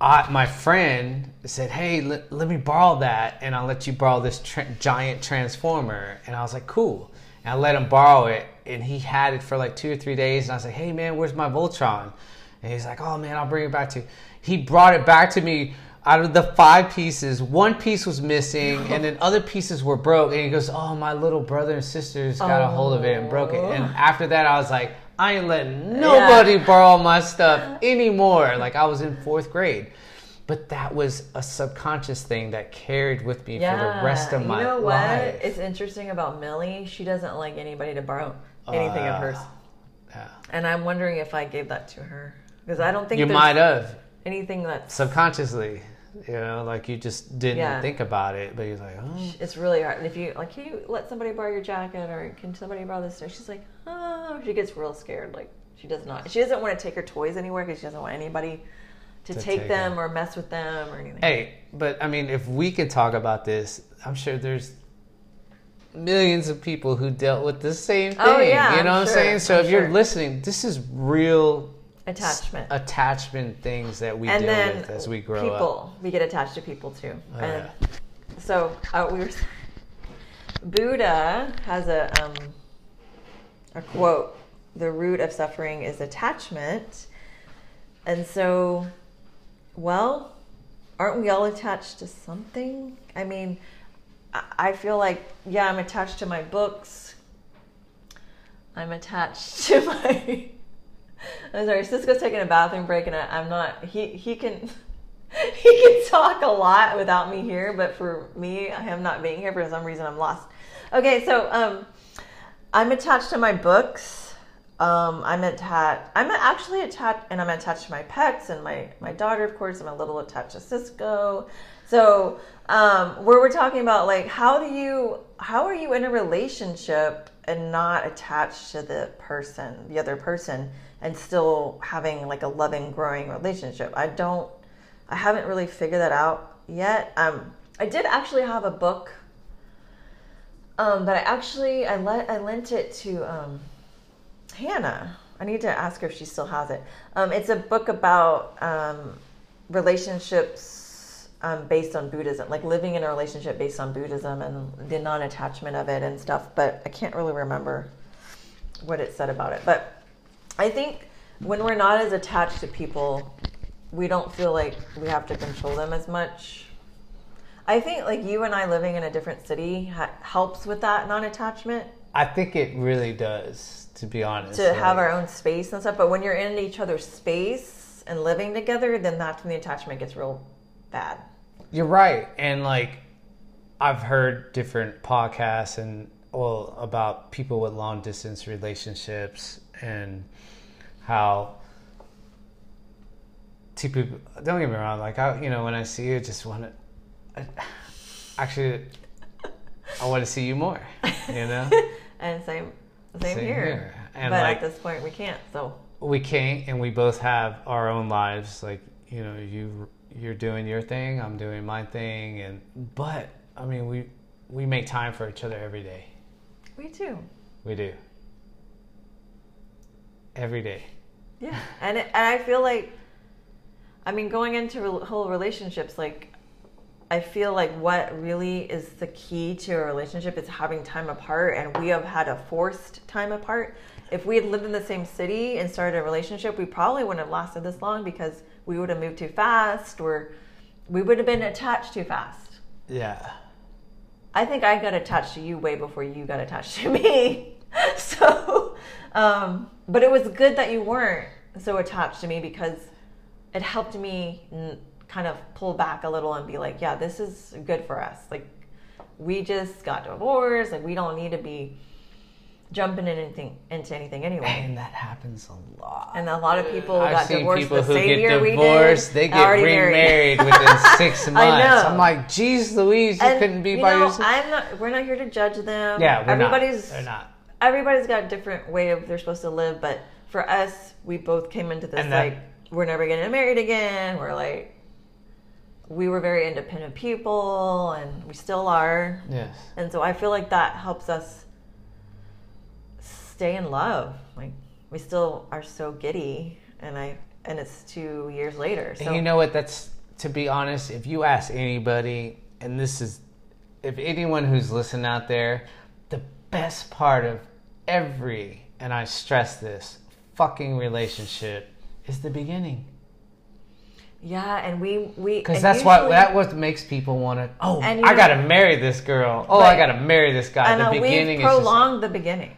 I, my friend said, "Hey, let, let me borrow that, and I'll let you borrow this tra- giant transformer." And I was like, "Cool." And I let him borrow it, and he had it for like two or three days. And I was like, "Hey, man, where's my Voltron?" And he's like, "Oh man, I'll bring it back to you." He brought it back to me. Out of the five pieces, one piece was missing, and then other pieces were broke. And he goes, "Oh, my little brother and sisters got a hold of it and broke it." And oh. after that, I was like, "I ain't letting nobody borrow my stuff anymore." Like I was in fourth grade, but that was a subconscious thing that carried with me for the rest of my life. you know what? life. It's interesting about Millie. She doesn't like anybody to borrow anything of ah. hers, Yeah. and I'm wondering if I gave that to her because I don't think You might have anything that subconsciously, you know, like you just didn't Yeah. think about it, but you're like, oh. It's really hard. And If you like, can you let somebody borrow your jacket, or can somebody borrow this? She's like, oh, she gets real scared. Like she does not. She doesn't want to take her toys anywhere because she doesn't want anybody to, To take, take them them. or mess with them or anything. Hey, but I mean, if we could talk about this, I'm sure there's millions of people who dealt with the same thing. Oh, yeah, you know I'm what I'm sure, saying? So I'm if you're sure. listening, this is real Attachment. attachment things that we and deal then with as we grow people, up. we get attached to people too. Oh, and yeah. so uh, we were. *laughs* Buddha has a um, a quote: "The root of suffering is attachment," and so, well, aren't we all attached to something? I mean, I feel like yeah, I'm attached to my books. I'm attached *laughs* to my. I'm sorry, Cisco's taking a bathroom break, and I, I'm not. He he can *laughs* he can talk a lot without me here, but for me, him not being here for some reason, I'm lost. Okay, so um, I'm attached to my books. Um, I'm attached. I'm actually attached, and I'm attached to my pets and my my daughter, of course. I'm a little attached to Cisco. So um, where we're talking about like how do you how are you in a relationship and not attached to the person, the other person, and still having like a loving, growing relationship? I don't. I haven't really figured that out yet. Um, I did actually have a book um, but I actually I let I lent it to um, Hannah. I need to ask her if she still has it. Um, it's a book about um, relationships um, based on Buddhism, like living in a relationship based on Buddhism and the non-attachment of it and stuff. But I can't really remember what it said about it. But I think when we're not as attached to people, we don't feel like we have to control them as much. I think like you and I living in a different city ha- helps with that non-attachment I think it really does, to be honest. to have our own space and stuff. But when you're in each other's space and living together, then that's when the attachment gets real bad. You're right, and like I've heard different podcasts and well about people with long distance relationships and how two people. Don't get me wrong, like I, you know, when I see you, I just want to. Actually, I want to see you more. You know, *laughs* And same, same, Same here. here. And, but like- at this point, we can't. So we can't, and we both have our own lives. Like you know, you you're doing your thing, I'm doing my thing, and but I mean, we we make time for each other every day. we too. We do. Every day. Yeah, and it, and I feel like, I mean, going into rel- whole relationships, like, I feel like what really is the key to a relationship is having time apart, and we have had a forced time apart. If we had lived in the same city and started a relationship, we probably wouldn't have lasted this long because we would have moved too fast, or we would have been attached too fast. Yeah. I think I got attached to you way before you got attached to me. *laughs* so, um, but it was good that you weren't so attached to me because it helped me n- kind of pull back a little and be like, yeah, this is good for us. Like, we just got divorced. Like, we don't need to be jumping in anything into anything anyway. And that happens a lot. And a lot of people I've got seen divorced people the who same get year we did. divorced, they get remarried within *laughs* six months. I know. I'm like, geez Louise, you And, couldn't be you by know, yourself. I'm not. We're not here to judge them. yeah, we're everybody's not. They're not. everybody's got a different way of they're supposed to live but for us we both came into this And that- like we're never getting married again we're like we were very independent people and we still are Yes. and so i feel like that helps us stay in love like we still are so giddy and i and it's two years later so And you know what? That's to be honest. If you ask anybody, and this is, if anyone who's listening out there, the best part of every, and I stress this, fucking relationship is the beginning. yeah and we we Because that's what usually- that what makes people want to. Oh, I know- gotta marry this girl. Oh, I gotta marry this guy. the beginning we've is prolonged the beginning.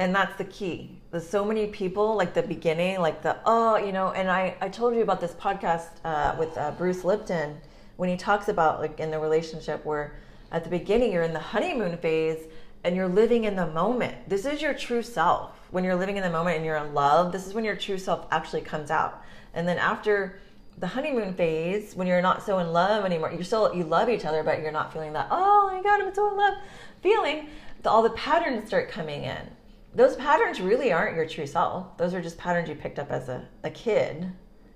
And that's the key. There's so many people like the beginning like the oh you know and i i told you about this podcast uh, with uh, bruce lipton when he talks about like in the relationship where at the beginning you're in the honeymoon phase and you're living in the moment. This is your true self. When you're living in the moment and you're in love this is when your true self actually comes out. And then after the honeymoon phase when you're not so in love anymore you're still you love each other but you're not feeling that oh my god i'm so in love feeling all the patterns start coming in those patterns really aren't your true self those are just patterns you picked up as a, a kid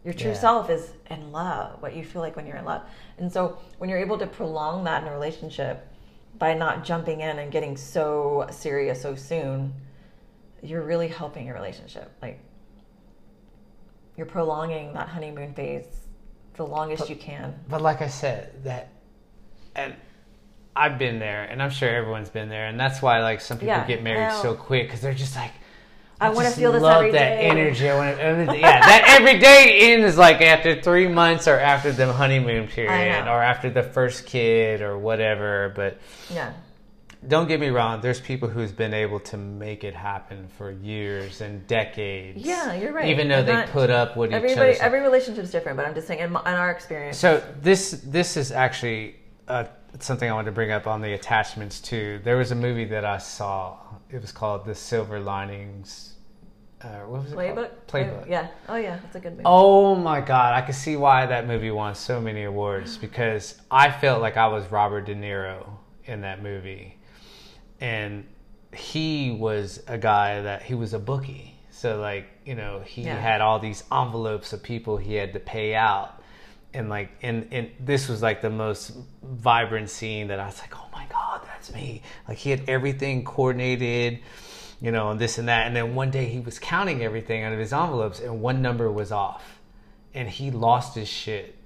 Your true Yeah. self is in love, what you feel like when you're in love. And so when you're able to prolong that in a relationship by not jumping in and getting so serious so soon, you're really helping your relationship. Like you're prolonging that honeymoon phase the longest you can. But like I said, that and I've been there, and I'm sure everyone's been there, and that's why like some people Yeah, get married so quick because they're just like. I wanna feel this love every that day." energy. I want to, *laughs* yeah, that every day ends like after three months or after the honeymoon period or after the first kid or whatever. But Yeah. don't get me wrong, there's people who's been able to make it happen for years and decades. Yeah, you're right. Even though And they that- put up with each other. every relationship's different, but I'm just saying, in, my, in our experience, So this this is actually uh, something I wanted to bring up on the attachments too. There was a movie that I saw. It was called The Silver Linings. Uh, what was it playbook, called? Playbook. yeah. Oh yeah, that's a good movie. Oh my god, I can see why that movie won so many awards *gasps* because I felt like I was Robert De Niro in that movie. And he was a guy that he was a bookie. So like, you know, he Yeah. had all these envelopes of people he had to pay out. And like and, and this was like the most vibrant scene that I was like, Oh my god, that's me. Like he had everything coordinated you know, and this and that. And then one day he was counting everything out of his envelopes, and one number was off, and he lost his shit.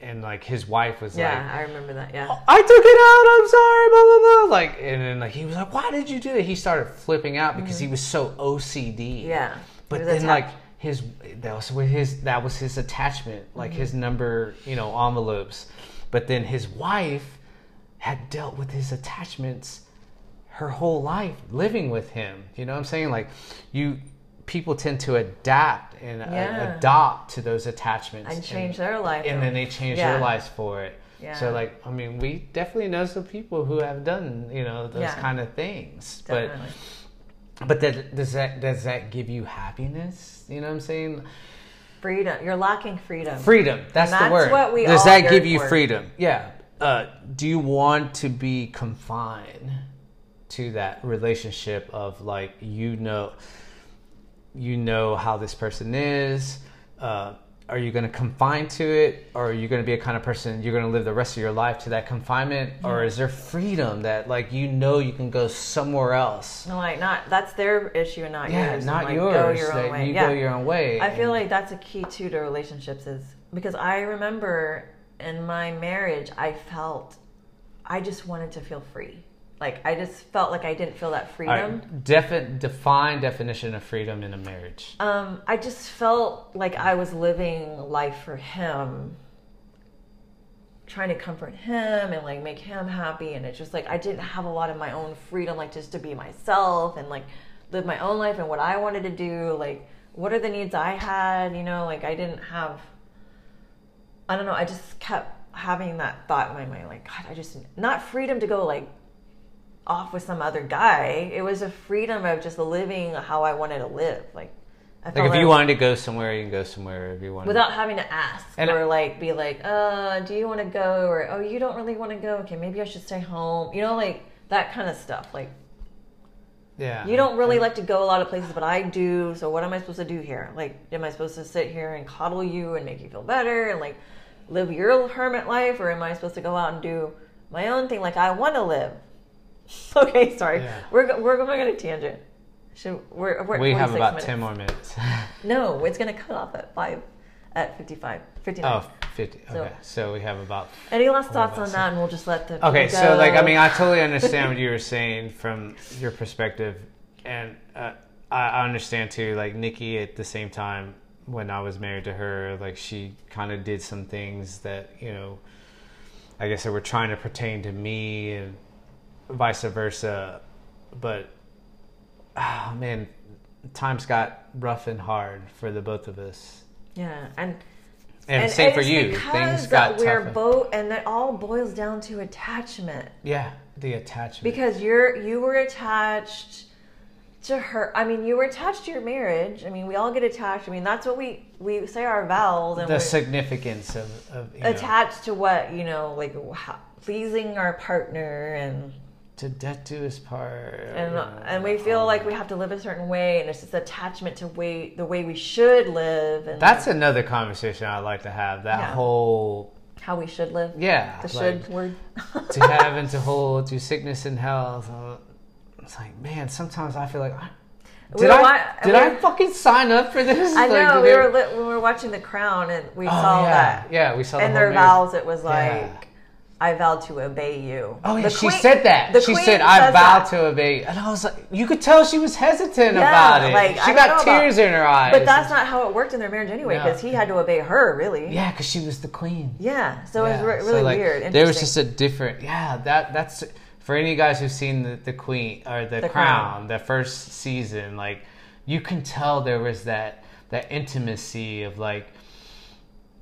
And like his wife was yeah, like, yeah, I remember that. Yeah. "I took it out. I'm sorry." Blah blah blah. Like, and then like he was like, "Why did you do that? He started flipping out because he was so OCD. Mm-hmm. Yeah. But then like. His that was with his that was his attachment, like his Mm-hmm. number, you know, envelopes. But then his wife had dealt with his attachments her whole life living with him. You know what I'm saying? Like you people tend to adapt and uh, Yeah. adopt to those attachments and change their life. and then they change Yeah. their lives for it. Yeah. So like I mean we definitely know some people who have done, you know, those kind of things. Definitely. But but that, does that does that give you happiness? You know what I'm saying? freedom. You're lacking freedom. Freedom. That's, And the word. what we does that give you for. freedom? Yeah. Uh, do you want to be confined to that relationship of like you know you know how this person is? Uh, are you going to confine to it, or are you going to be a kind of person you're going to live the rest of your life to that confinement, or is there freedom that like you know you can go somewhere else? No, like not. That's their issue, and not Yeah, yours. not like, yours. Go your own way. You yeah. go your own way. I feel like that's a key too to relationships is because I remember in my marriage I felt I just wanted to feel free. Like I just felt like I didn't feel that freedom. right, defi- define definition of freedom in a marriage. Um, I just felt like I was living life for him, trying to comfort him and like make him happy. And it's just like I didn't have a lot of my own freedom, like just to be myself and like live my own life and what I wanted to do. Like, what are the needs I had? You know, like I didn't have. I don't know. I just kept having that thought in my mind, like God, I just not freedom to go like off with some other guy. It was a freedom of just living how I wanted to live. Like, I Like if you wanted to go somewhere, you can go somewhere. If you want, without having to ask And or like be like, uh, do you want to go? Or oh, you don't really want to go. Okay, maybe I should stay home. You know, like that kind of stuff. Like yeah, you don't really like to go a lot of places, but I do. So what am I supposed to do here? Like, am I supposed to sit here and coddle you and make you feel better and like live your hermit life, or am I supposed to go out and do my own thing like I want to live? *laughs* okay, sorry, Yeah. we're we're going on a tangent. Should we're, we're We have about minutes. ten more minutes. *laughs* No, it's gonna cut off at five, at 55, 59. oh, 50. So- Okay, so we have about. Any last thoughts on that, and we'll just let the Okay, people so like I mean, I totally *laughs* understand what you were saying from your perspective, and uh, I I understand too. Like Nikki, at the same time, when I was married to her, like she kind of did some things that you know, I guess that were trying to pertain to me, and vice versa. But ah, man, times got rough and hard for the both of us, yeah, and and, same for you. Things got we're tougher. both, and it all boils down to attachment yeah, the attachment. because you're you were attached to her. I mean, you were attached to your marriage. I mean, we all get attached. I mean, that's what we we say our vows and the significance of, of you know, attached to what you know, like how, pleasing our partner and to death do his part. and and we feel like we have to live a certain way, and it's this attachment to way the way we should live, and That's another conversation I'd like to have. That Yeah. whole how we should live. yeah, The like, should word. to have and to hold through sickness and health. uh, It's like man, sometimes I feel like. I, did were I did we I fucking sign up for this? I know did we were li- we were watching The Crown, and we Oh, saw yeah. that Yeah, we saw the in whole their marriage. vows. It was like. Yeah. I vowed to obey you. Oh yeah, The she queen- said that. She said, "I vow that. to obey," and I was like, you could tell she was hesitant Yeah, about it. like, she know got about- tears in her eyes. But that's not how it worked in their marriage anyway, No. because he had to obey her, really. yeah, because she was the queen. Yeah, so it was re- so, really like, weird. There was just a different. Yeah, that that's for any guys who've seen the, the Queen or the, The Crown, Crown. the first season. Like you can tell there was that that intimacy of like.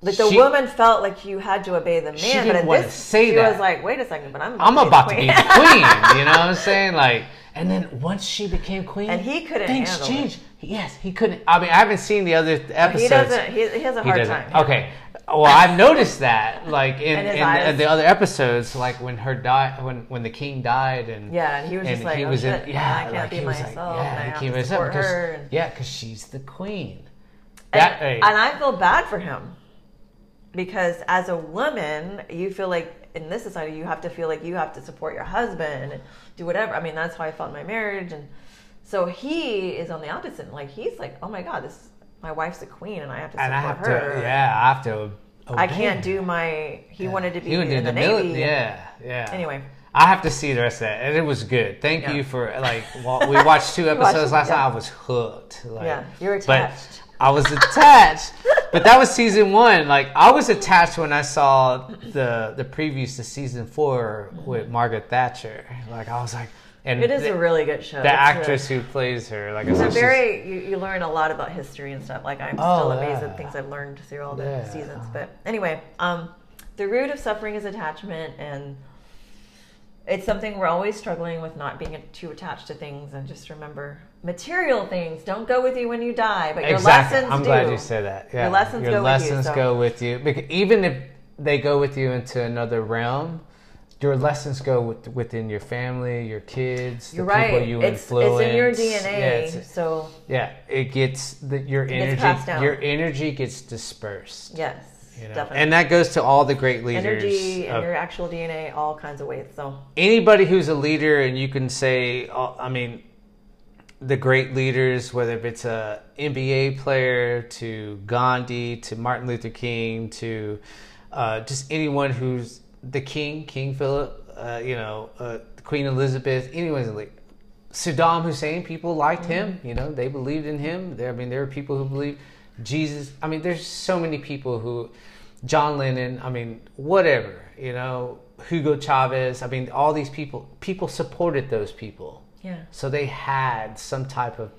Like the she- woman felt like you had to obey the man, but in this, say she that. was like, "Wait a second, but I'm I'm about to be queen." You *laughs* know what I'm saying? Like, and then once she became queen, And he couldn't things changed. Yes, he couldn't. I mean, I haven't seen the other episodes. he doesn't. He, he has a hard time. Okay. Well, I've noticed that, like in, In in, the other episodes, like when her die, when when the king died, and Yeah, and he was just like, he "Oh, was in, yeah, I can't like be was like, myself, yeah, he to himself support because, yeah, because she's the queen. And, hey, and I feel bad for him because as a woman, you feel like in this society you have to feel like you have to support your husband and do whatever. I mean, that's how I felt in my marriage, and so he is on the opposite. Like he's like, "Oh my god, this my wife's a queen, and I have to support and I have her." to, yeah, I have to. I can't do my. He wanted to be in the, mili- navy. Yeah, yeah. Anyway. I have to see the rest of that, and it was good. Thank Yeah. you for like. Well, *laughs* we watched two episodes it, last yeah. night. I was hooked. Like, Yeah, you were but attached. I was attached, but that was season one. Like I was attached when I saw the the previews to season four with Margaret Thatcher. Like I was like, and It is the, a really good show. the It's a- actress who plays her. Like It's a very you, you learn a lot about history and stuff. Like I'm Oh, still amazed yeah. at things I've learned through all the Yeah. seasons. But anyway, um, the root of suffering is attachment, and it's something we're always struggling with not being too attached to things. And just remember, material things don't go with you when you die, but your exactly. lessons I'm do. glad you said that. Yeah. Your lessons Your go with you, lessons so- go with you. Because even if they go with you into another realm, your lessons go with, within your family, your kids, You're the people right. you It's influence. it's in your Yeah, DNA. it's- so Yeah, it gets the, your energy. Your energy gets dispersed. yes, you know? definitely. And that goes to all the great leaders. Energy and your actual DNA, all kinds of ways. So anybody who's a leader, and you can say, uh, I mean, the great leaders, whether it's a NBA player to Gandhi to Martin Luther King to uh, just anyone who's the king, King Philip, uh, you know, uh, Queen Elizabeth, anyone's leader. Saddam Hussein, people liked him. You know, they believed in him. There, I mean, there are people who believe Jesus. I mean, there's so many people who, John Lennon. I mean, whatever. You know, Hugo Chavez. I mean, all these people. People supported those people, yeah, so they had some type of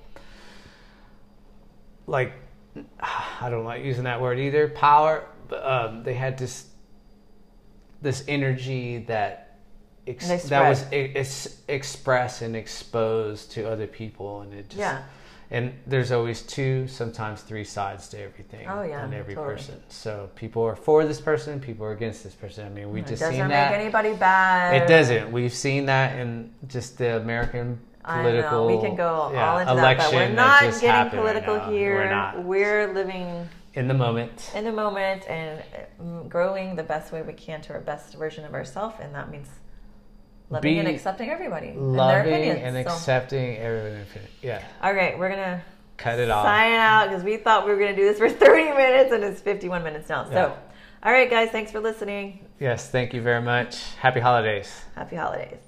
like, I don't like using that word either. Power. But um, they had this this energy that ex- that was ex- expressed and exposed to other people, and it just yeah. And there's always two, sometimes three sides to everything. Oh, yeah, on every totally. person. So people are for this person, people are against this person. I mean, we just it just doesn't seen make anybody bad. It doesn't. We've seen that in just the American I political. know we can go yeah, all into that, but we're not getting happened right political here. We're not We're living in the moment. in the moment and mm, growing the best way we can to our best version of ourselves, and that means loving Be and accepting everybody loving and opinions. and so. accepting everyone's opinion. Yeah, All right, we're gonna cut it off. sign out because we thought we were gonna do this for *laughs* 30 minutes, and it's 51 minutes now. Yeah. So, all right, guys, thanks for listening. Yes, thank you very much. Happy holidays. Happy holidays.